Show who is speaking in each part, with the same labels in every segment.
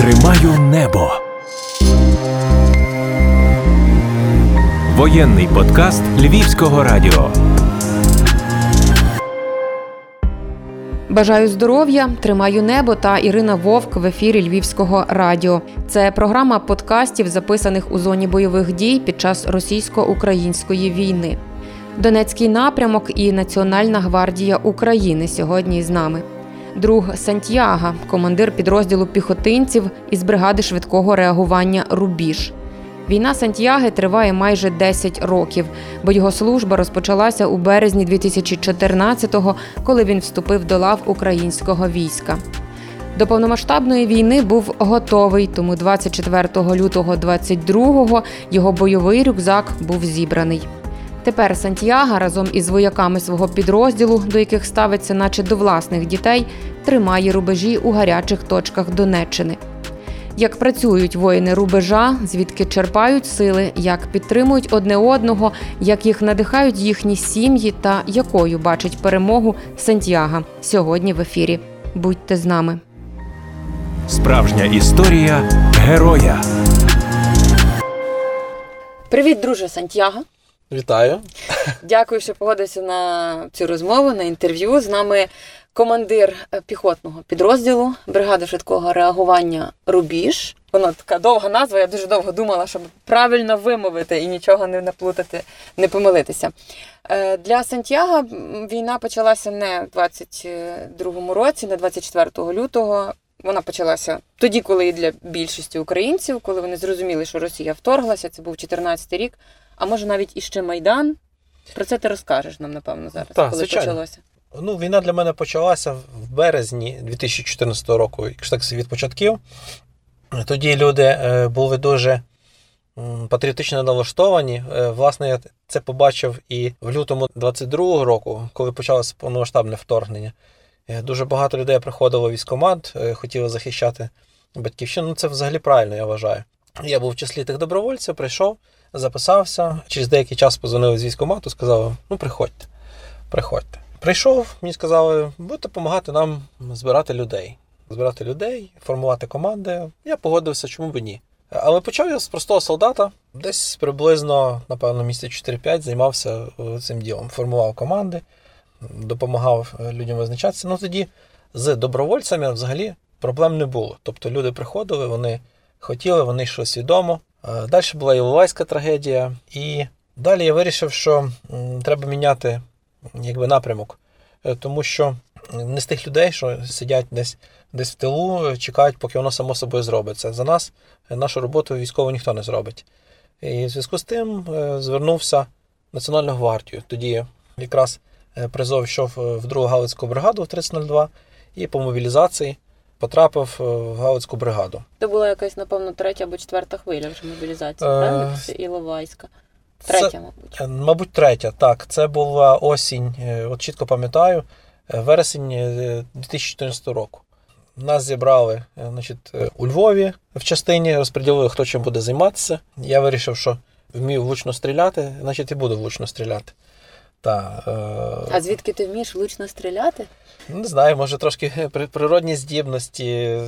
Speaker 1: Тримаю небо. Воєнний подкаст Львівського радіо.
Speaker 2: Бажаю здоров'я, тримаю небо та Ірина Вовк в ефірі Львівського радіо. Це програма подкастів, записаних у зоні бойових дій під час російсько-української війни. Донецький напрямок і Національна гвардія України сьогодні з нами. Друг Сантьяга, командир підрозділу піхотинців із бригади швидкого реагування Рубіж. Війна Сантьяги триває майже 10 років, бо його служба розпочалася у березні 2014-го, коли він вступив до лав українського війська. До повномасштабної війни був готовий, тому 24 лютого 22-го його бойовий рюкзак був зібраний. Тепер Сантьяга разом із вояками свого підрозділу, до яких ставиться, наче до власних дітей, тримає рубежі у гарячих точках Донеччини. Як працюють воїни рубежа, звідки черпають сили, як підтримують одне одного, як їх надихають їхні сім'ї та якою бачить перемогу Сантьяга сьогодні в ефірі. Будьте з нами.
Speaker 1: Справжня історія героя.
Speaker 2: Привіт, друже Сантьяга.
Speaker 3: Вітаю.
Speaker 2: Дякую, що погодився на цю розмову, на інтерв'ю. З нами командир піхотного підрозділу бригади швидкого реагування Рубіж. Воно така довга назва. Я дуже довго думала, щоб правильно вимовити і нічого не наплутати, не помилитися. Е, для Сантьяга війна почалася не в 22-му році, не 24 лютого. Вона почалася тоді, коли і для більшості українців, коли вони зрозуміли, що Росія вторглася. Це був 14-й рік. А може навіть іще Майдан. Про це ти розкажеш нам, напевно, зараз,
Speaker 3: Так,
Speaker 2: коли
Speaker 3: звичайно.
Speaker 2: почалося.
Speaker 3: Ну, війна для мене почалася в березні 2014 року, якщо так від початків. Тоді люди е, були дуже патріотично налаштовані. Е, Власне, я це побачив і в лютому 22-го року, коли почалося повномасштабне вторгнення. Е, Дуже багато людей приходило в військкомат, е, хотіли захищати батьківщину. Ну, це взагалі правильно, я вважаю. Я був в числі тих добровольців, прийшов, записався. Через деякий час позвонили з військкомату, сказали: ну, приходьте, приходьте. Прийшов, мені сказали, будете допомагати нам збирати людей. Збирати людей, формувати команди. Я погодився, чому б ні. Але почав я з простого солдата, десь приблизно, напевно, місяць 4-5 займався е, цим ділом. Формував команди, допомагав е, людям визначатися. Ну тоді з добровольцями взагалі проблем не було. Тобто люди приходили, вони хотіли, вони йшли свідомо. Е, Далі була Іловайська трагедія, і далі я вирішив, що треба міняти якби, напрямок, Е, тому що не з тих людей, що сидять десь десь в тилу, чекають, поки воно само собою зробиться. За нас е, нашу роботу військово ніхто не зробить. І в зв'язку з тим звернувся в Національну гвардію. Тоді якраз призов йшов в другу Галицьку бригаду в 3002 і по мобілізації потрапив е, в Галицьку бригаду.
Speaker 2: Це була якась, напевно, третя або четверта хвиля вже мобілізації,
Speaker 3: Е,
Speaker 2: правильно? Іловайська. Третя,
Speaker 3: Це-
Speaker 2: мабуть.
Speaker 3: Е, Мабуть, третя. Так, це була осінь, от чітко пам'ятаю, вересень е, 2014 року. Нас зібрали значить, у Львові в частині, розподілили, хто чим буде займатися. Я вирішив, що вмію влучно стріляти, значить і буду влучно стріляти. Та, е,
Speaker 2: А звідки ти вмієш влучно стріляти?
Speaker 3: Не знаю, може трошки при- природні здібності,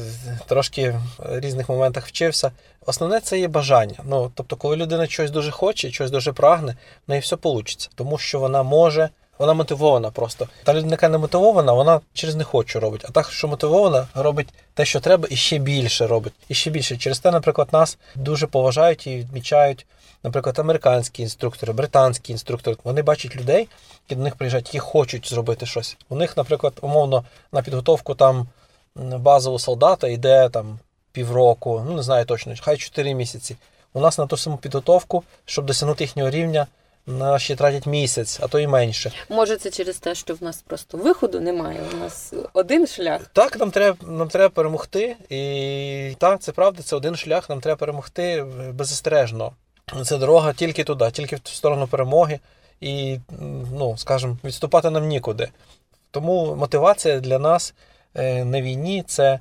Speaker 3: трошки в різних моментах вчився. Основне це є бажання. Ну, тобто, коли людина щось дуже хоче, щось дуже прагне, в неї все вийде. Тому що вона може, вона мотивована просто. Та людина, яка не мотивована, вона через не хочу робить. А та, що мотивована, робить те, що треба, і ще більше робить. І ще більше. Через те, наприклад, нас дуже поважають і відмічають, наприклад, американські інструктори, британські інструктори. Вони бачать людей, які до них приїжджають, які хочуть зробити щось. У них, наприклад, умовно на підготовку там базового солдата йде там півроку, ну не знаю точно, хай 4 місяці. У нас на ту саму підготовку, щоб досягнути їхнього рівня, наші тратять місяць, а то і менше.
Speaker 2: Може, це через те, що в нас просто виходу немає. У нас один шлях.
Speaker 3: Так, нам треба, нам треба перемогти. І так, це правда, це один шлях, нам треба перемогти беззастережно. Це дорога тільки туди, тільки в сторону перемоги. І, ну, скажімо, відступати нам нікуди. Тому мотивація для нас е, на війні це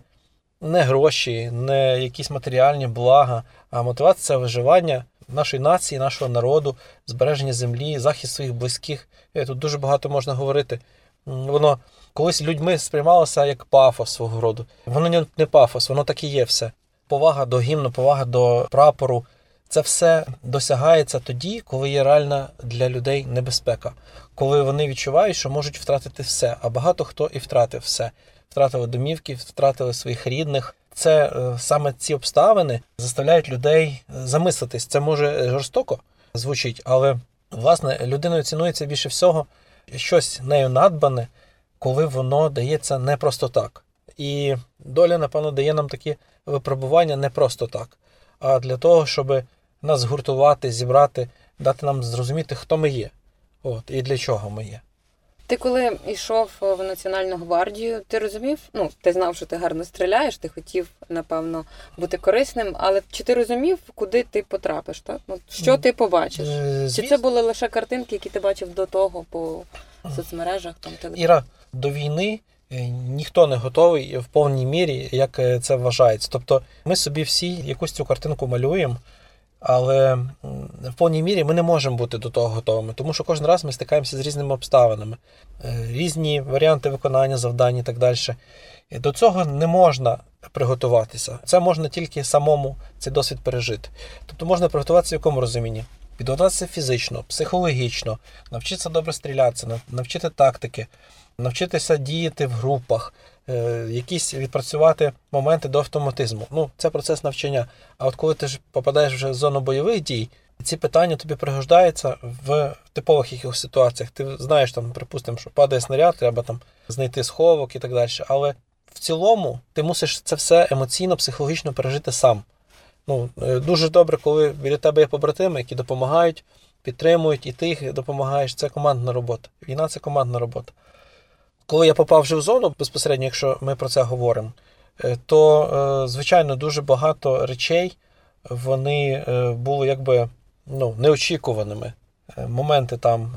Speaker 3: не гроші, не якісь матеріальні блага, а мотивація це виживання нашої нації, нашого народу, збереження землі, захист своїх близьких. Е, Тут дуже багато можна говорити. Воно колись людьми сприймалося як пафос свого роду. Воно не- не пафос, воно так і є все. повага до гімну, повага до прапору. Це все досягається тоді, коли є реальна для людей небезпека, коли вони відчувають, що можуть втратити все. А багато хто і втратив все. Втратили домівки, втратили своїх рідних. Це е, саме ці обставини заставляють людей е, замислитись. Це може жорстоко звучить, але власне людиною цінується більше всього щось нею надбане, коли воно дається не просто так. І доля, напевно, дає нам такі випробування не просто так, а для того, щоб нас згуртувати, зібрати, дати нам зрозуміти, хто ми є, от, і для чого ми є.
Speaker 2: Ти коли йшов в Національну гвардію, ти розумів? Ну, ти знав, що ти гарно стріляєш, ти хотів, напевно, бути корисним, але чи ти розумів, куди ти потрапиш? Так? Ну, що ти побачиш?
Speaker 3: Е,
Speaker 2: Чи це були лише картинки, які ти бачив до того по соцмережах? Там,
Speaker 3: Іра, до війни е, ніхто не готовий в повній мірі, як е, це вважається. Тобто ми собі всі якусь цю картинку малюємо, але в повній мірі ми не можемо бути до того готовими, тому що кожен раз ми стикаємося з різними обставинами, е, різні варіанти виконання завдань і так далі. До цього не можна приготуватися. Це можна тільки самому цей досвід пережити. Тобто можна приготуватися в якому розумінні? Підготуватися фізично, психологічно, навчитися добре стрілятися, нав- навчити тактики, навчитися діяти в групах, якісь відпрацювати моменти до автоматизму. Ну, це процес навчання. А от коли ти ж попадаєш вже в зону бойових дій, ці питання тобі пригождаються в типових якихось ситуаціях. Ти знаєш, там, припустимо, що падає снаряд, треба там знайти сховок і так далі. Але в цілому ти мусиш це все емоційно, психологічно пережити сам. Ну, е, дуже добре, коли біля тебе є побратими, які допомагають, підтримують, і ти їх допомагаєш. Це командна робота. Війна це командна робота. Коли я попав вже в зону, безпосередньо, якщо ми про це говоримо, е, то, е, звичайно, дуже багато речей вони е, були якби ну, неочікуваними. Моменти там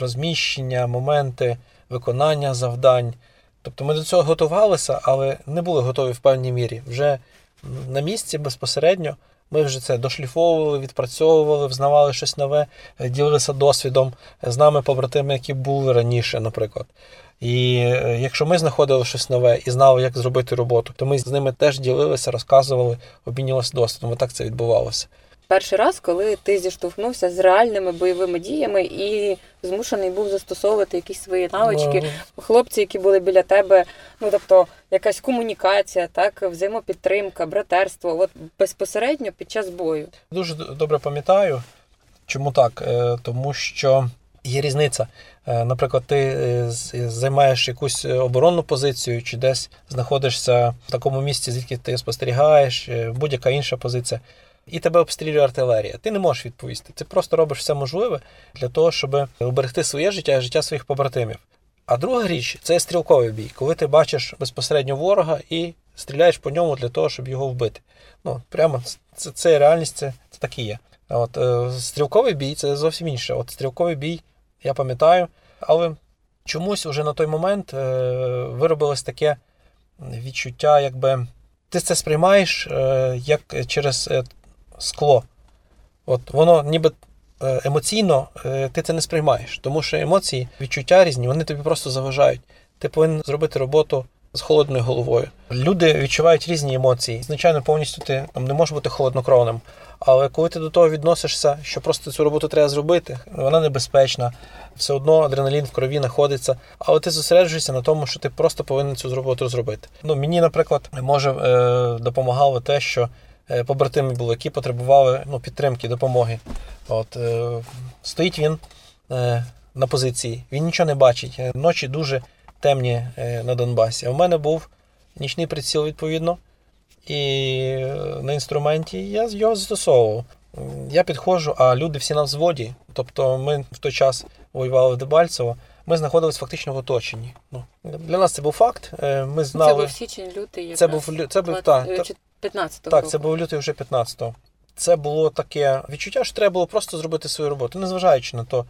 Speaker 3: розміщення, моменти виконання завдань. Тобто ми до цього готувалися, але не були готові в певній мірі. Вже на місці безпосередньо ми вже це дошліфовували, відпрацьовували, взнавали щось нове, е, ділилися досвідом з нами побратими, які були раніше, наприклад. І е, якщо ми знаходили щось нове і знали, як зробити роботу, то ми з ними теж ділилися, розказували, обмінювалися досвідом. Отак це відбувалося.
Speaker 2: Перший раз, коли ти зіштовхнувся з реальними бойовими діями і змушений був застосовувати якісь свої навички,
Speaker 3: Ну,
Speaker 2: хлопці, які були біля тебе, ну тобто якась комунікація, так, взаємопідтримка, братерство, от безпосередньо під час бою.
Speaker 3: Дуже добре пам'ятаю. Чому так? Е, Тому що є різниця. Е, Наприклад, ти е, займаєш якусь оборонну позицію, чи десь знаходишся в такому місці, звідки ти спостерігаєш, будь-яка інша позиція, і тебе обстрілює артилерія. Ти не можеш відповісти. Ти просто робиш все можливе для того, щоб уберегти своє життя і життя своїх побратимів. А друга річ це стрілковий бій, коли ти бачиш безпосередньо ворога і стріляєш по ньому для того, щоб його вбити. Ну, прямо це, це реальність, це, це так і є. От, е, стрілковий бій це зовсім інше. От стрілковий бій, я пам'ятаю, але чомусь уже на той момент е, виробилось таке відчуття, якби ти це сприймаєш е, як через е, скло. От воно ніби е, емоційно е, ти це не сприймаєш, тому що емоції, відчуття різні, вони тобі просто заважають. Ти повинен зробити роботу з холодною головою. Люди відчувають різні емоції. Звичайно, повністю ти там, не можеш бути холоднокровним. Але коли ти до того відносишся, що просто цю роботу треба зробити, вона небезпечна, все одно адреналін в крові знаходиться, але ти зосереджуєшся на тому, що ти просто повинен цю роботу зробити. Ну, мені, наприклад, може е, допомагало те, що побратими були, які потребували ну, підтримки, допомоги. От, е, стоїть він е, на позиції, він нічого не бачить. Е, Ночі дуже темні е, на Донбасі. В мене був нічний приціл, відповідно, і е, на інструменті я його застосовував. Я підходжу, а люди всі на взводі. Тобто ми в той час воювали в Дебальцево, ми знаходились фактично в оточенні. Ну, для нас це був факт. е, Ми знали.
Speaker 2: Це був січень, лютий.
Speaker 3: Це був це був
Speaker 2: е,
Speaker 3: та-
Speaker 2: 15-го
Speaker 3: Так,
Speaker 2: року.
Speaker 3: це був лютий вже 15-го. Це було таке відчуття, що треба було просто зробити свою роботу, незважаючи на то,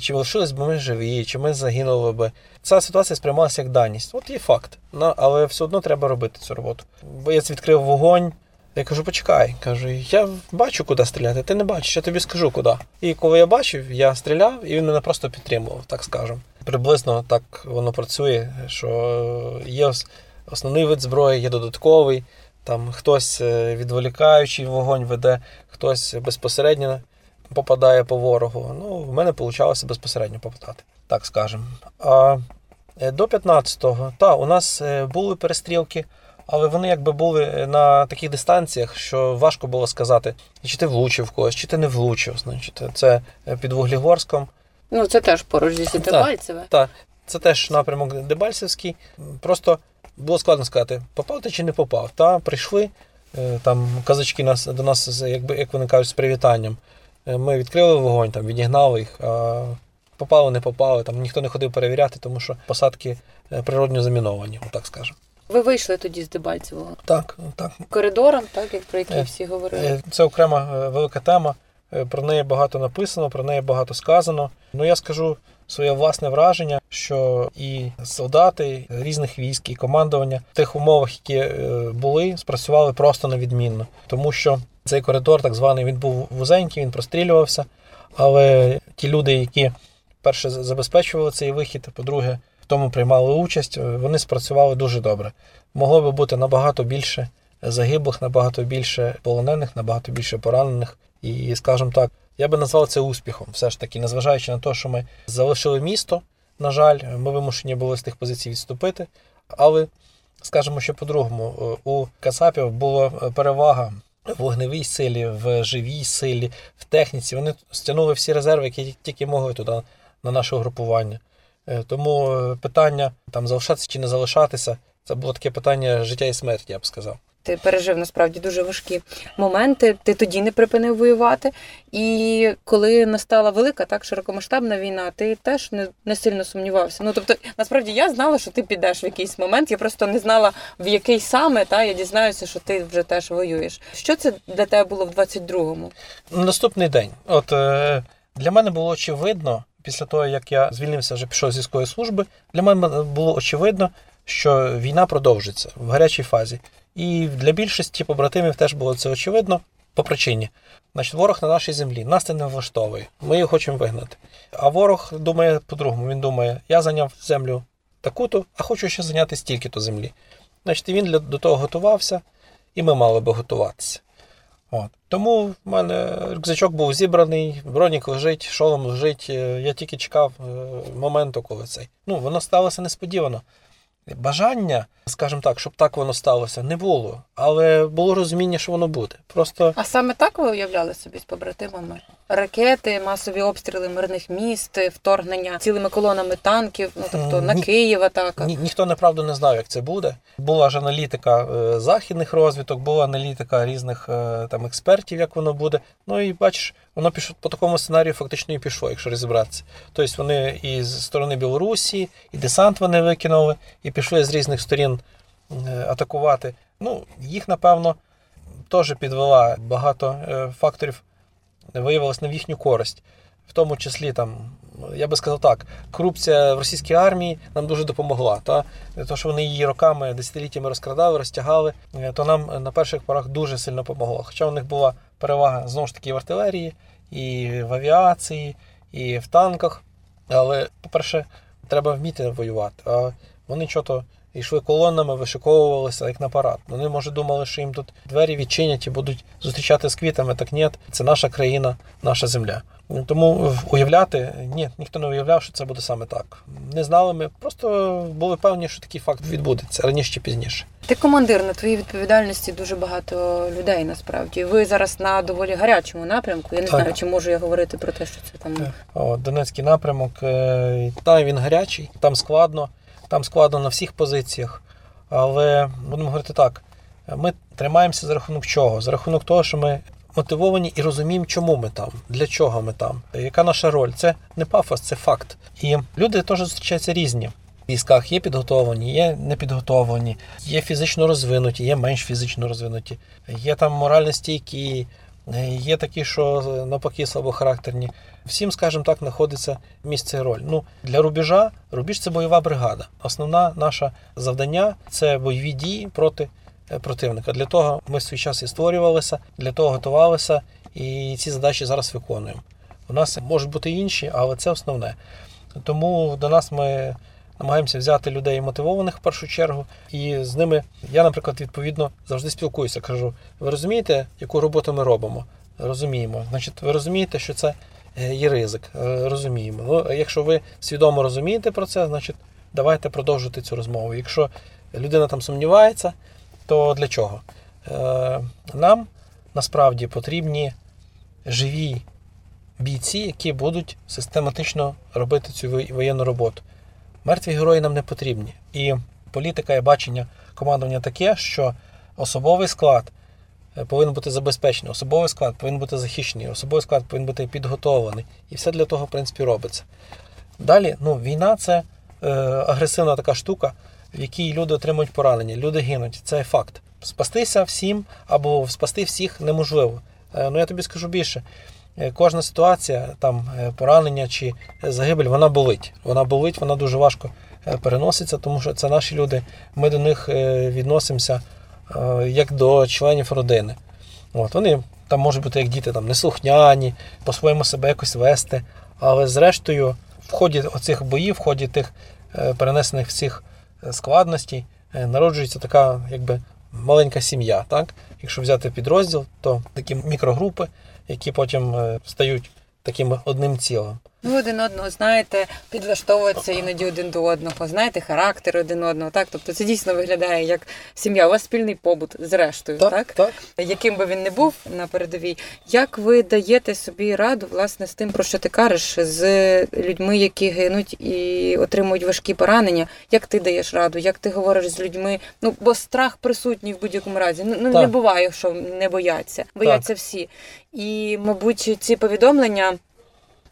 Speaker 3: чи лишились би ми живі, чи ми загинули би. Ця ситуація сприймалася як даність. От є факт. Але все одно треба робити цю роботу. Боєць відкрив вогонь. Я кажу, почекай. Кажу, я бачу, куди стріляти, ти не бачиш, я тобі скажу куди. І коли я бачив, я стріляв, і він мене просто підтримував, так скажемо. Приблизно так воно працює, що є основний вид зброї, є додатковий. Там хтось е, відволікаючий вогонь веде, хтось безпосередньо попадає по ворогу. Ну, в мене вийшло безпосередньо попадати, так скажемо. А е, до 15-го, так, у нас е, були перестрілки, але вони якби були на таких дистанціях, що важко було сказати, чи ти влучив когось, чи ти не влучив. Значить, це під Вуглігорськом.
Speaker 2: Ну, це теж поруч зі
Speaker 3: Святопальцеве. Так, це теж напрямок Дебальцевський. Просто було складно сказати, попав ти чи не попав. Та прийшли е, там казачки нас до нас, якби як вони кажуть, з привітанням. Е, Ми відкрили вогонь, там відігнали їх. А попали, не попали. Там ніхто не ходив перевіряти, тому що посадки е, природньо заміновані, так скажемо.
Speaker 2: Ви вийшли тоді з Дебальцевого
Speaker 3: Так, так.
Speaker 2: коридором, так як про який всі говорили.
Speaker 3: Це окрема велика тема. Про неї багато написано, про неї багато сказано. Ну я скажу своє власне враження, що і солдати різних військ, і командування в тих умовах, які е, були, спрацювали просто невідмінно, тому що цей коридор, так званий, він був вузенький, він прострілювався. Але ті люди, які перше забезпечували цей вихід, по-друге, в тому приймали участь, е, вони спрацювали дуже добре. Могло би бути набагато більше загиблих, набагато більше полонених, набагато більше поранених. І, скажімо так, я би назвав це успіхом, все ж таки, незважаючи на те, що ми залишили місто, на жаль, ми вимушені були з тих позицій відступити. Але, скажімо, що по-другому, е, у Кацапів була е, перевага в вогневій силі, в живій силі, в техніці. Вони стягнули всі резерви, які тільки могли туди на наше угрупування. Е, Тому питання там залишатися чи не залишатися, це було таке питання життя і смерті, я б сказав.
Speaker 2: Ти пережив насправді дуже важкі моменти. Ти тоді не припинив воювати. І коли настала велика, так широкомасштабна війна, ти теж не, не сильно сумнівався. Ну тобто, насправді я знала, що ти підеш в якийсь момент. Я просто не знала в який саме. Та я дізнаюся, що ти вже теж воюєш. Що це для тебе було в 22-му?
Speaker 3: Наступний день. От е, для мене було очевидно, після того, як я звільнився, вже пішов з військової служби, для мене було очевидно, що війна продовжиться в гарячій фазі. І для більшості побратимів теж було це очевидно по причині. Значить, ворог на нашій землі, нас це не влаштовує. Ми його хочемо вигнати. А ворог думає по-другому. Він думає, я зайняв землю таку-то, а хочу ще зайняти стільки-то землі. Значить, він до того готувався, і ми мали би готуватися. От. Тому в мене рюкзачок був зібраний, бронік лежить, шолом лежить. Е, Я тільки чекав е, моменту, коли цей. Ну, воно сталося несподівано. Бажання, скажімо так, щоб так воно сталося, не було. Але було розуміння, що воно буде. Просто
Speaker 2: А саме так ви уявляли собі з побратимами? Ракети, масові обстріли мирних міст, вторгнення цілими колонами танків, ну тобто на
Speaker 3: ні.
Speaker 2: Київ атака.
Speaker 3: Ні, ніхто направду не знав, як це буде. Була ж аналітика е, західних розвиток, була аналітика різних е, там експертів, як воно буде. Ну і бачиш, воно пішло по такому сценарію, фактично і пішло, якщо розібратися. Тобто вони і з сторони Білорусі, і десант вони викинули, і пішли з різних сторін е, атакувати. Ну, їх, напевно, теж підвела багато е, факторів, виявилось не в їхню користь. В тому числі там, я би сказав так, корупція в російській армії нам дуже допомогла. Та? То, що вони її роками, десятиліттями розкрадали, розтягали, е, то нам на перших порах дуже сильно допомогло. Хоча у них була перевага знову ж таки в артилерії, і в авіації, і в танках. Але, по-перше, треба вміти воювати. А вони чого-то йшли колонами, вишиковувалися як на парад. Вони, може, думали, що їм тут двері відчинять і будуть зустрічати з квітами. Так ні, це наша країна, наша земля. Тому уявляти, ні, ніхто не уявляв, що це буде саме так. Не знали ми, просто були певні, що такий факт відбудеться раніше чи пізніше.
Speaker 2: Ти командир на твоїй відповідальності дуже багато людей насправді. Ви зараз на доволі гарячому напрямку. Я не
Speaker 3: Так.
Speaker 2: знаю, чи можу я говорити про те, що це там
Speaker 3: О, Донецький напрямок, е, там він гарячий, там складно, там складно на всіх позиціях. Але будемо говорити так: ми тримаємося за рахунок чого? За рахунок того, що ми мотивовані і розуміємо, чому ми там, для чого ми там, яка наша роль. Це не пафос, це факт. І люди теж зустрічаються різні. В військах є підготовлені, є непідготовлені, є фізично розвинуті, є менш фізично розвинуті, є там морально стійкі, є такі, що навпаки слабохарактерні. Всім, скажімо так, знаходиться місце і роль. Ну, для рубежа рубіж це бойова бригада. Основна наша завдання це бойові дії проти противника. Для того ми свій час і створювалися, для того готувалися, і ці задачі зараз виконуємо. У нас можуть бути інші, але це основне. Тому до нас ми намагаємося взяти людей мотивованих в першу чергу, і з ними я, наприклад, відповідно завжди спілкуюся. Кажу: ви розумієте, яку роботу ми робимо? Розуміємо. Значить, ви розумієте, що це е, є ризик. Е, Розуміємо. Ну, якщо ви свідомо розумієте про це, значить давайте продовжувати цю розмову. Якщо людина там сумнівається, то для чого? Е, Нам насправді потрібні живі бійці, які будуть систематично робити цю воєнну роботу. Мертві герої нам не потрібні. І політика і бачення командування таке, що особовий склад е, повинен бути забезпечений, особовий склад повинен бути захищений, особовий склад повинен бути підготовлений. І все для того, в принципі, робиться. Далі, ну, війна це е, агресивна така штука, в якій люди отримують поранення, люди гинуть. Це факт. Спастися всім або спасти всіх неможливо. Е, ну я тобі скажу більше. Е, Кожна ситуація, там е, поранення чи загибель, вона болить. Вона болить, вона дуже важко переноситься, тому що це наші люди. Ми до них відносимося як до членів родини. От, вони там можуть бути як діти там, неслухняні, по-своєму себе якось вести. Але зрештою, в ході оцих боїв, в ході тих перенесених всіх складностей, е, народжується така якби маленька сім'я. Так? Якщо взяти підрозділ, то такі мікрогрупи, які потім е, стають таким одним цілим.
Speaker 4: Ви один одного знаєте, підлаштовуються іноді один до одного, знаєте характер один одного. Так, тобто це дійсно виглядає як сім'я. У вас спільний побут, зрештою, так?
Speaker 3: так.
Speaker 4: Яким би він не був на передовій, як ви даєте собі раду власне з тим, про що ти кажеш, з людьми, які гинуть і отримують важкі поранення? Як ти даєш раду? Як ти говориш з людьми? Ну бо страх присутній в будь-якому разі. Ну, ну не буває, що не бояться. Бояться всі. І, мабуть, ці повідомлення.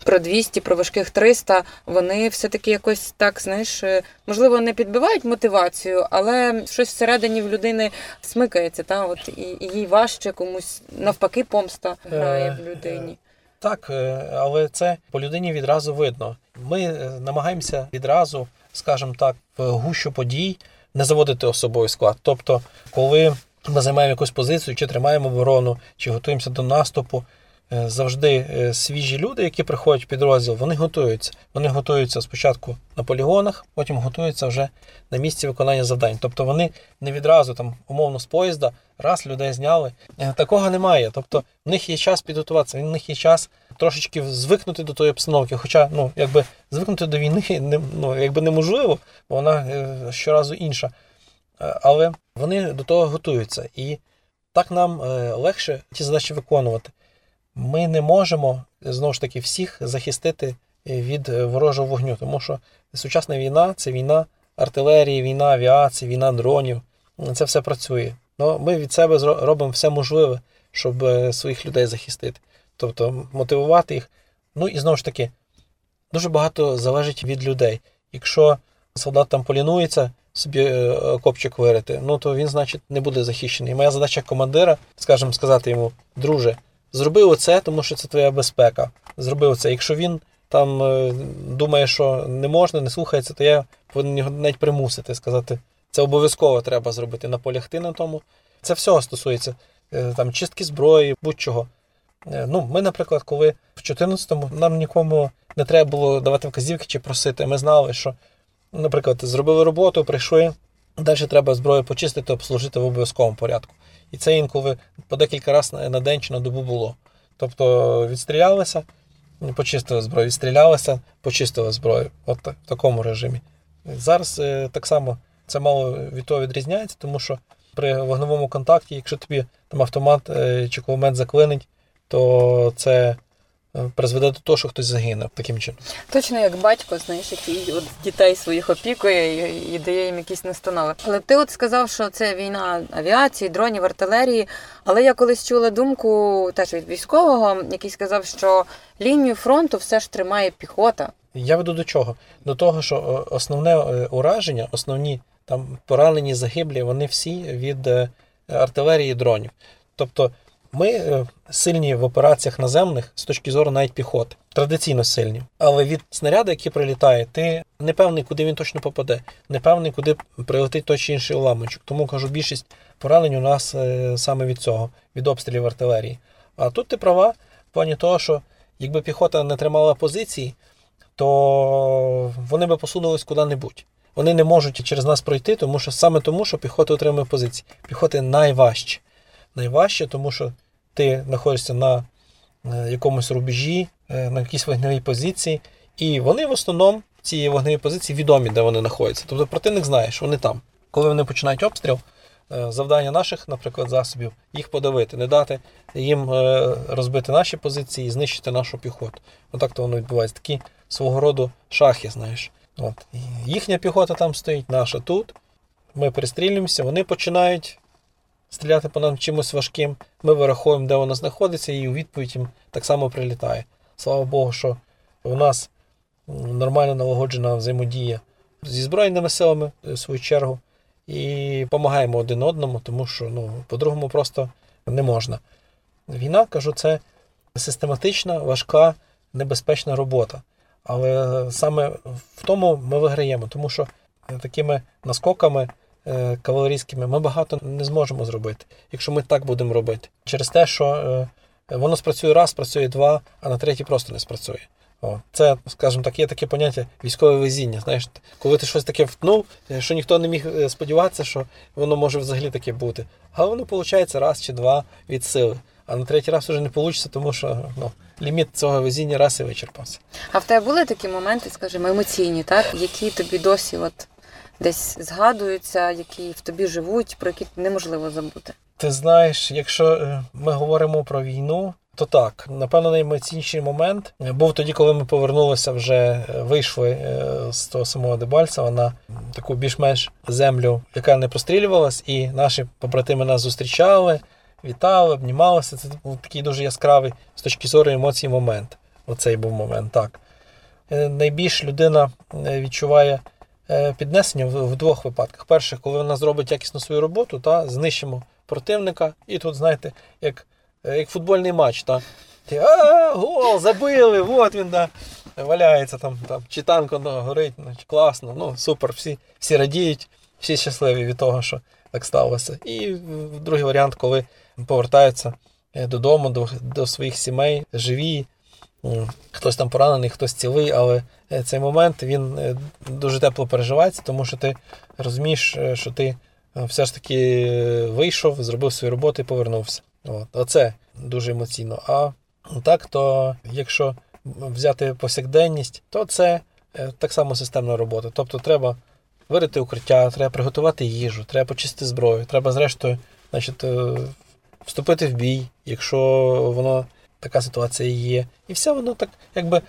Speaker 4: Про 200, про важких 300, вони все-таки якось так, знаєш, е, можливо, не підбивають мотивацію, але щось всередині в людини смикається, та от і, і їй важче комусь навпаки помста грає в людині.
Speaker 3: Так, е, але це по людині відразу видно. Ми е, намагаємося відразу, скажімо так, в гущу подій не заводити особовий склад. Тобто, коли ми займаємо якусь позицію, чи тримаємо оборону, чи готуємося до наступу, е, завжди е, свіжі люди, які приходять в підрозділ, вони готуються. Вони готуються спочатку на полігонах, потім готуються вже на місці виконання завдань. Тобто вони не відразу там умовно з поїзда раз людей зняли. Е, Такого немає. Тобто в них є час підготуватися, в них є час трошечки звикнути до тої обстановки. Хоча, ну, якби звикнути до війни не, ну, якби неможливо, бо вона е, щоразу інша. Е, Але вони до того готуються. І так нам е, легше ті задачі виконувати. Ми не можемо знову ж таки всіх захистити від е, ворожого вогню, тому що сучасна війна це війна артилерії, війна авіації, війна дронів. Це все працює. Ну, ми від себе робимо все можливе, щоб е, своїх людей захистити. Тобто мотивувати їх. Ну і знову ж таки, дуже багато залежить від людей. Якщо солдат там полінується собі е, окопчик вирити, ну то він, значить, не буде захищений. Моя задача командира, скажімо, сказати йому, друже, зроби оце, тому що це твоя безпека. Зроби оце. Якщо він там е, думає, що не можна, не слухається, то я повинен його навіть примусити, сказати, це обов'язково треба зробити, наполягти на тому. Це всього стосується е, там чистки зброї, будь-чого. Е, Ну, ми, наприклад, коли в 14-му нам нікому не треба було давати вказівки чи просити. Ми знали, що, наприклад, зробили роботу, прийшли, далі треба зброю почистити, обслужити в обов'язковому порядку. І це інколи по декілька разів на- день чи на добу було. Тобто відстрілялися, почистили зброю, відстрілялися, почистили зброю. От так, в такому режимі. Зараз е, так само це мало від того відрізняється, тому що при вогневому контакті, якщо тобі там автомат е, чи кулемет заклинить, то це призведе до того, що хтось загине таким чином.
Speaker 4: Точно як батько, знаєш, який от дітей своїх опікує і, і дає їм якісь настанови. Але ти от сказав, що це війна авіації, дронів, артилерії. Але я колись чула думку теж від військового, який сказав, що лінію фронту все ж тримає піхота.
Speaker 3: Я веду до чого? До того, що е, основне е, ураження, основні там поранені, загиблі, вони всі від е, артилерії дронів. Тобто ми е, сильні в операціях наземних з точки зору навіть піхоти, традиційно сильні. Але від снаряду, який прилітає, ти не певний, куди він точно попаде, не певний, куди прилетить той чи інший уламочок. Тому кажу, більшість поранень у нас е, саме від цього, від обстрілів артилерії. А тут ти права в плані того, що якби піхота не тримала позиції, то вони би посунулись куди-небудь. вони не можуть через нас пройти, тому що саме тому, що піхота отримує позиції. Піхоти найважче. Найважче, тому що ти знаходишся на е, якомусь рубежі, е, на якійсь вогневій позиції, і вони в основному ці вогневі позиції відомі, де вони знаходяться. Тобто противник знає, що вони там. Коли вони починають обстріл, е, завдання наших, наприклад, засобів, їх подавити, не дати їм розбити наші позиції і знищити нашу піхоту. Отак то воно відбувається. Такі свого роду шахи, знаєш. От. Їхня піхота там стоїть, наша тут. Ми перестрілюємося, вони починають стріляти по нам чимось важким. Ми вираховуємо, де вона знаходиться, і у відповідь їм так само прилітає. Слава Богу, що у нас нормально налагоджена взаємодія зі Збройними силами, е, в свою чергу, і допомагаємо один одному, тому що ну, по-другому просто не можна. Війна, кажу, це систематична, важка, небезпечна робота. Але саме в тому ми виграємо, тому що такими наскоками е, кавалерійськими ми багато не зможемо зробити, якщо ми так будемо робити. Через те, що е, воно спрацює раз, спрацює два, а на третій просто не спрацює. О, це, скажімо так, є таке поняття військове везіння. Знаєш, коли ти щось таке втнув, е, що ніхто не міг е, сподіватися, що воно може взагалі таке бути. А воно виходить раз чи два від сили. А на третій раз вже не вийде, тому що ну, ліміт цього везіння раз і вичерпався.
Speaker 4: А в тебе були такі моменти, скажімо, емоційні, так? які тобі досі от десь згадуються, які в тобі живуть, про які неможливо забути?
Speaker 3: Ти знаєш, якщо е, ми говоримо про війну, то так, напевно, найемоційніший момент був тоді, коли ми повернулися вже, е, вийшли е, з того самого Дебальцева на таку більш-менш землю, яка не прострілювалась, і наші побратими нас зустрічали, вітали, обнімалися. Це був такий дуже яскравий з точки зору емоцій момент. Оцей був момент, так. Найбільш людина відчуває піднесення в, двох випадках. Перше, коли вона зробить якісно свою роботу, та знищимо противника, і тут, знаєте, як, е, як футбольний матч, та. Ти, а, гол, забили, от він да, валяється там, там чи танк воно горить, ну, чи класно, ну супер, всі, всі радіють, всі щасливі від того, що так сталося. І другий варіант, коли повертаються е, додому, до, до своїх сімей, живі, хтось там поранений, хтось цілий, але е, цей момент він е, дуже тепло переживається, тому що ти розумієш, е, що ти все ж таки вийшов, зробив свою роботу і повернувся. От. Оце дуже емоційно. А так, то якщо взяти повсякденність, то це так само системна робота. Тобто треба вирити укриття, треба приготувати їжу, треба почистити зброю, треба зрештою значить, вступити в бій, якщо воно така ситуація є. І все воно так якби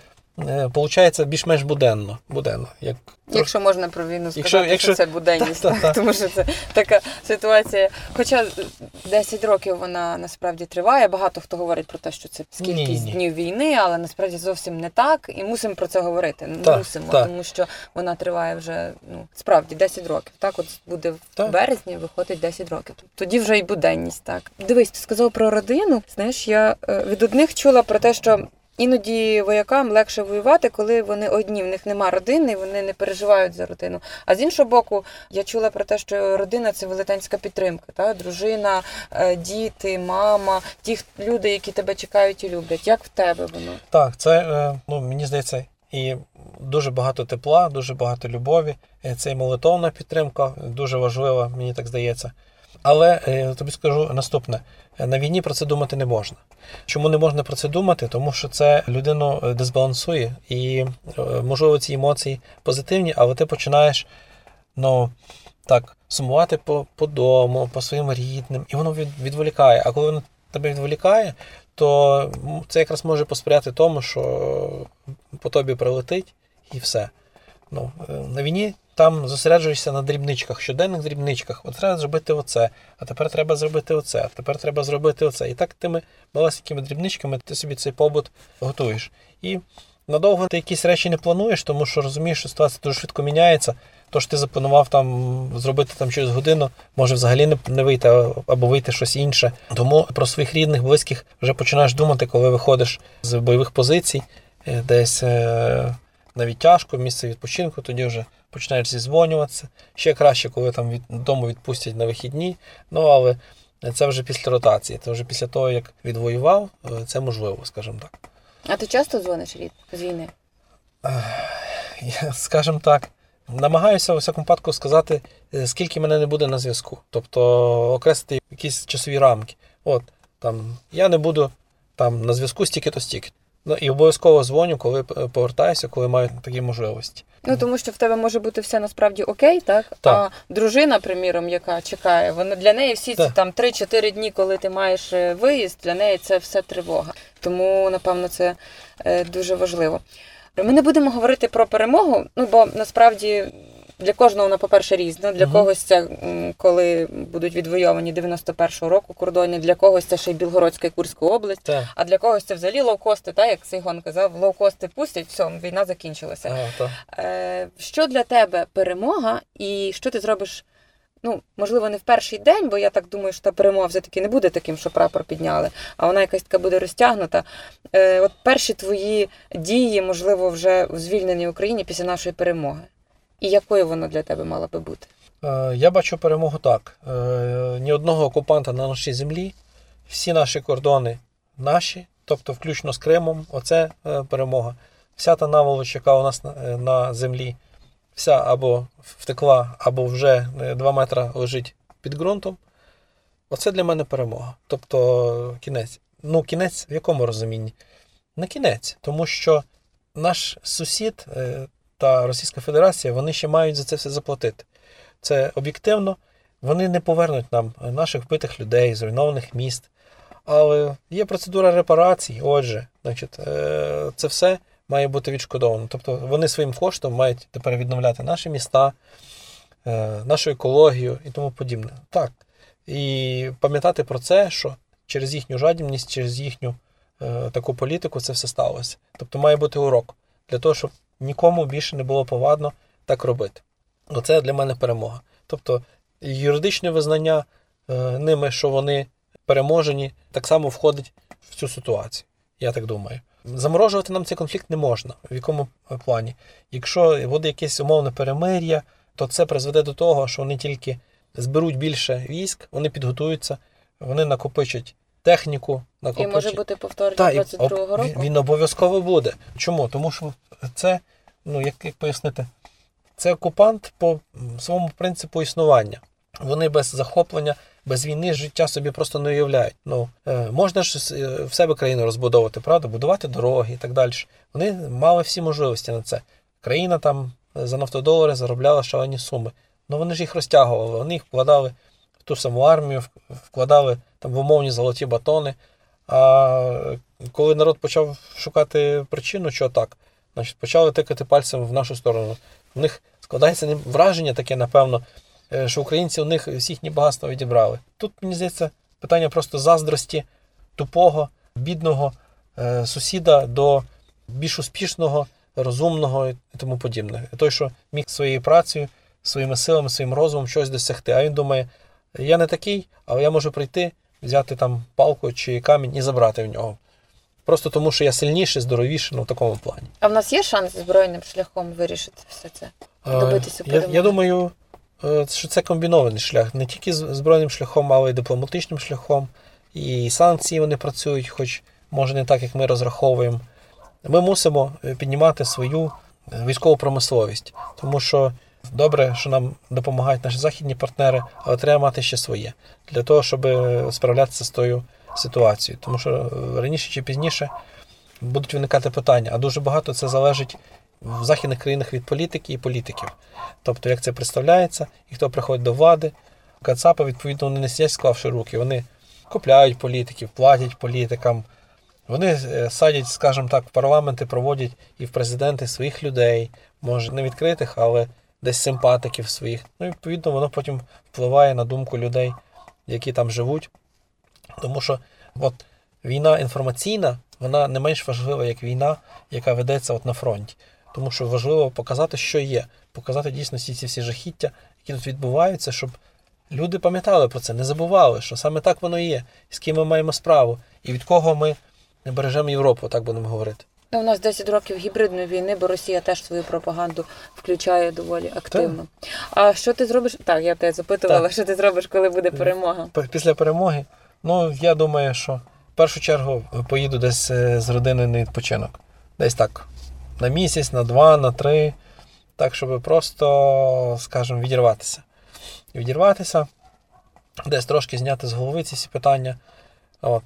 Speaker 3: виходить більш-менш буденно. буденно як
Speaker 4: Якщо можна про війну сказати,
Speaker 3: Якщо-
Speaker 4: що це буденність,
Speaker 3: так, так,
Speaker 4: так. тому що це така ситуація. Хоча 10 років вона насправді триває. Багато хто говорить про те, що це кількість днів війни, але насправді зовсім не так. І мусимо про це говорити. Мусимо, тому що вона триває вже ну справді 10 років. Так, от буде в березні, виходить 10 років. Тоді вже й буденність. Так дивись, ти сказав про родину. Знаєш, я е, від одних чула про те, що. Іноді воякам легше воювати, коли вони одні, в них нема родини, вони не переживають за родину. А з іншого боку, я чула про те, що родина це велетенська підтримка. Та? Дружина, е, діти, мама, ті люди, які тебе чекають і люблять. Як в тебе воно?
Speaker 3: Так, це е, ну, мені здається, і дуже багато тепла, дуже багато любові. Е, Це і молитовна підтримка, дуже важлива, мені так здається. Але е, тобі скажу наступне: на війні про це думати не можна. Чому не можна про це думати? Тому що це людину е, дисбалансує, і е, можливо ці емоції позитивні, але ти починаєш ну, так, сумувати по, по дому, по своїм рідним, і воно від, відволікає. А коли воно тебе відволікає, то це якраз може посприяти тому, що по тобі прилетить і все. Ну, на війні там зосереджуєшся на дрібничках, щоденних дрібничках. От треба зробити оце, а тепер треба зробити оце, а тепер треба зробити оце. І так тими малесенькими дрібничками ти собі цей побут готуєш. І надовго ти якісь речі не плануєш, тому що розумієш, що ситуація дуже швидко міняється. То що ти запланував там зробити там через годину, може взагалі не, не вийти або вийти щось інше. Тому про своїх рідних, близьких вже починаєш думати, коли виходиш з бойових позицій, е, десь е, на відтяжку, місце відпочинку, тоді вже починаєш зізвонюватися. Ще краще, коли там від дому відпустять на вихідні. Ну але це вже після ротації, це вже після того, як відвоював, е, це можливо, скажімо так.
Speaker 4: А ти часто дзвониш рід з війни?
Speaker 3: Скажімо так, намагаюся у всякому випадку сказати, е, скільки мене не буде на зв'язку. Тобто окреслити якісь часові рамки. От там я не буду там на зв'язку стільки-то стільки. Ну і обов'язково дзвоню, коли е, повертаюся, коли маю такі можливості.
Speaker 4: Ну тому що в тебе може бути все насправді окей, так?
Speaker 3: Так.
Speaker 4: А дружина, приміром, яка чекає, вона для неї всі ці там 3-4 дні, коли ти маєш е, виїзд, для неї це все тривога. Тому, напевно, це е, дуже важливо. Ми не будемо говорити про перемогу, ну бо насправді. Для кожного вона, по-перше, різна. Для
Speaker 3: Мгм.
Speaker 4: когось це коли будуть відвойовані 91-го року кордони, для когось це ще й Білгородська і Курська область,
Speaker 3: Так,
Speaker 4: а для когось це взагалі лоукости, так як Сейгон казав, лоукости пустять, все, війна закінчилася.
Speaker 3: ага, так.
Speaker 4: Е, що для тебе перемога, і що ти зробиш? Ну, можливо, не в перший день, бо я так думаю, що та перемога все-таки не буде таким, що прапор підняли, а вона якась така буде розтягнута. Е, от перші твої дії, можливо, вже в звільненій Україні після нашої перемоги. І якою вона для тебе мала би бути?
Speaker 3: Е, Я бачу перемогу так. Е, Ні одного окупанта на нашій землі, всі наші кордони наші, тобто включно з Кримом, оце е, перемога. Вся та наволоч, яка у нас на, землі, вся або втекла, або вже 2 метри лежить під ґрунтом. Оце для мене перемога. Тобто кінець. Ну, кінець в якому розумінні? Не кінець, тому що наш сусід та Російська Федерація вони ще мають за це все заплатити. Це об'єктивно. Вони не повернуть нам наших вбитих людей, зруйнованих міст. Але є процедура репарацій. Отже, значить, е, це все має бути відшкодовано. Тобто вони своїм коштом мають тепер відновляти наші міста, е, нашу екологію і тому подібне. Так. І пам'ятати про це, що через їхню жадібність, через їхню е, таку політику це все сталося. Тобто має бути урок для того, щоб нікому більше не було повадно так робити. Оце для мене перемога. Тобто юридичне визнання е, ними, що вони переможені, так само входить в цю ситуацію. Я так думаю. Заморожувати нам цей конфлікт не можна. В якому е, плані? Якщо буде якесь умовне перемир'я, то це призведе до того, що вони тільки зберуть більше військ, вони підготуються, вони накопичать техніку,
Speaker 4: І може бути повторення 22-го року?
Speaker 3: Він, він обов'язково буде. Чому? Тому що це, ну як, як пояснити, це окупант по своєму принципу існування. Вони без захоплення, без війни життя собі просто не уявляють. Ну, е, можна ж е, в себе країну розбудовувати, правда? Будувати дороги і так далі. Вони мали всі можливості на це. Країна там за нафтодолари заробляла шалені суми. Ну вони ж їх розтягували, вони їх вкладали ту саму армію, вкладали там в умовні золоті батони. А коли народ почав шукати причину, що так, значить, почали тикати пальцем в нашу сторону. В них складається враження таке, напевно, е, що українці у них всі їхні багатства відібрали. Тут, мені здається, питання просто заздрості тупого, бідного е, сусіда до більш успішного, розумного і тому подібне. Той, що міг своєю працею, своїми силами, своїм розумом щось досягти. А він думає, я не такий, але я можу прийти, взяти там палку чи камінь і забрати в нього. Просто тому, що я сильніший, здоровіший, ну в такому плані.
Speaker 4: А в нас є шанс збройним шляхом вирішити все це?
Speaker 3: Е,
Speaker 4: Добитися
Speaker 3: я, я думаю, е, що це комбінований шлях. Не тільки збройним шляхом, але й дипломатичним шляхом. І санкції вони працюють, хоч може не так, як ми розраховуємо. Ми мусимо е, піднімати свою військову промисловість, тому що добре, що нам допомагають наші західні партнери, але треба мати ще своє для того, щоб е, справлятися з тою ситуацією. Тому що е, раніше чи пізніше будуть виникати питання, а дуже багато це залежить в західних країнах від політики і політиків. Тобто, як це представляється, і хто приходить до влади. Кацапи, відповідно, вони не сидять, склавши руки, вони купляють політиків, платять політикам. Вони е, садять, скажімо так, в парламенти, проводять і в президенти своїх людей, може не відкритих, але десь симпатиків своїх. Ну, і, відповідно, воно потім впливає на думку людей, які там живуть. Тому що от, війна інформаційна, вона не менш важлива, як війна, яка ведеться от на фронті. Тому що важливо показати, що є, показати дійсно ці всі жахіття, які тут відбуваються, щоб люди пам'ятали про це, не забували, що саме так воно і є, з ким ми маємо справу, і від кого ми бережемо Європу, так будемо говорити.
Speaker 4: Ну, у нас 10 років гібридної війни, бо Росія теж свою пропаганду включає доволі активно. А що ти зробиш? Так, я тебе запитувала,
Speaker 3: Так.
Speaker 4: що ти зробиш, коли буде перемога?
Speaker 3: Після перемоги, ну я думаю, що в першу чергу поїду десь е, з родиною на відпочинок. Десь так. На місяць, на два, на три. так, щоб просто, скажімо, відірватися. Відірватися, десь трошки зняти з голови ці всі питання.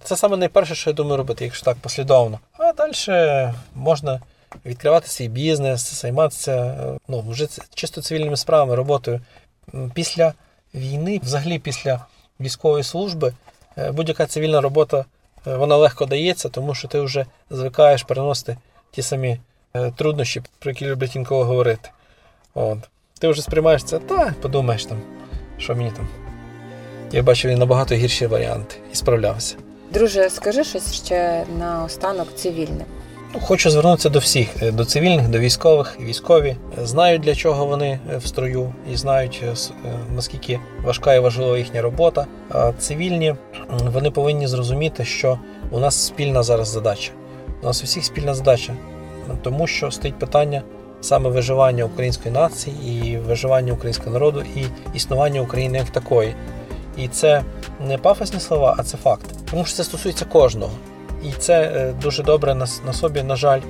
Speaker 3: Це саме найперше, що я думаю робити, якщо так послідовно. А далі можна відкривати свій бізнес, займатися ну, вже чисто цивільними справами, роботою. Після війни, взагалі після військової служби, е, будь-яка цивільна робота е, вона легко дається, тому що ти вже звикаєш переносити ті самі е, труднощі, про які люблять інколи говорити. От. Ти вже сприймаєш це, та подумаєш там, що мені там. Я бачив і набагато гірші варіанти і справлявся.
Speaker 4: Друже, скажи щось ще на останок цивільне.
Speaker 3: Ну, Хочу звернутися до всіх, е, до цивільних, до військових. Військові е, знають, для чого вони е, в строю, і знають, наскільки важка і важлива їхня робота. А цивільні вони повинні зрозуміти, що у нас спільна зараз задача. У нас у всіх спільна задача, тому що стоїть питання саме виживання української нації і виживання українського народу і існування України як такої. І це не пафосні слова, а це факт. Тому що це стосується кожного. І це е, дуже добре на, на собі, на жаль,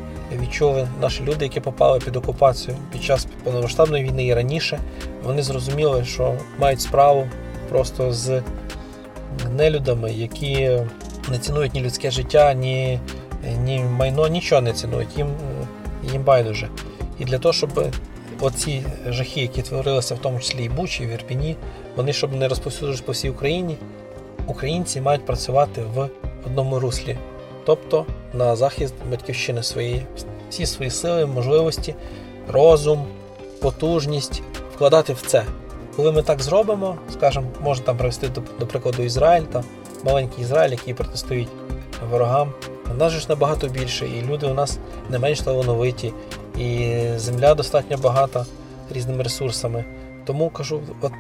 Speaker 3: відчули наші люди, які попали під окупацію під час повномасштабної війни і раніше. Вони зрозуміли, що мають справу просто з нелюдами, які не цінують ні людське життя, ні, ні майно, нічого не цінують. Їм, їм байдуже. І для того, щоб оці жахи, які творилися в тому числі і Бучі, і в Ірпіні, вони щоб не розповсюджувалися по всій Україні, українці мають працювати в одному руслі, тобто на захист батьківщини своєї, всі свої сили, можливості, розум, потужність вкладати в це. Коли ми так зробимо, скажімо, можна там привести до, до прикладу Ізраїль, там маленький Ізраїль, який протистоїть ворогам. У нас ж набагато більше, і люди у нас не менш талановиті, і земля достатньо багата різними ресурсами. Тому кажу, от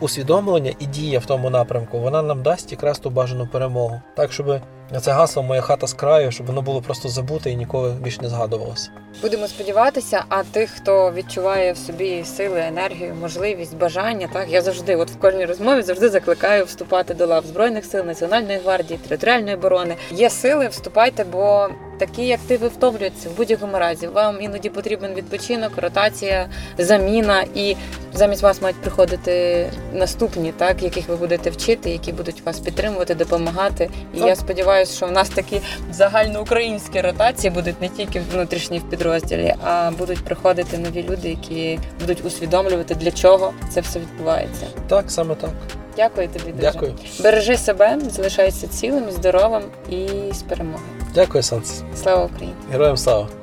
Speaker 3: усвідомлення і дія в тому напрямку, вона нам дасть якраз ту бажану перемогу. Так, щоб це гасло моя хата з краю, щоб воно було просто забуте і ніколи більше не згадувалося.
Speaker 4: Будемо сподіватися, а тих, хто відчуває в собі сили, енергію, можливість, бажання, так я завжди, от в кожній розмові, завжди закликаю вступати до лав збройних сил, національної гвардії, територіальної оборони. Є сили, вступайте, бо такі, як ти, ви втомлюються в будь-якому разі. Вам іноді потрібен відпочинок, ротація, заміна, і замість вас мають приходити наступні, так яких ви будете вчити, які будуть вас підтримувати, допомагати. І
Speaker 3: Так.
Speaker 4: я сподіваюся, що в нас такі загальноукраїнські ротації будуть не тільки внутрішні в підрозділі, а будуть приходити нові люди, які будуть усвідомлювати, для чого це все відбувається.
Speaker 3: Так, саме так.
Speaker 4: Дякую тобі дуже.
Speaker 3: Дякую.
Speaker 4: Бережи себе, залишайся цілим, здоровим і з перемогою.
Speaker 3: Дякую, Санс.
Speaker 4: Слава Україні!
Speaker 3: Героям слава!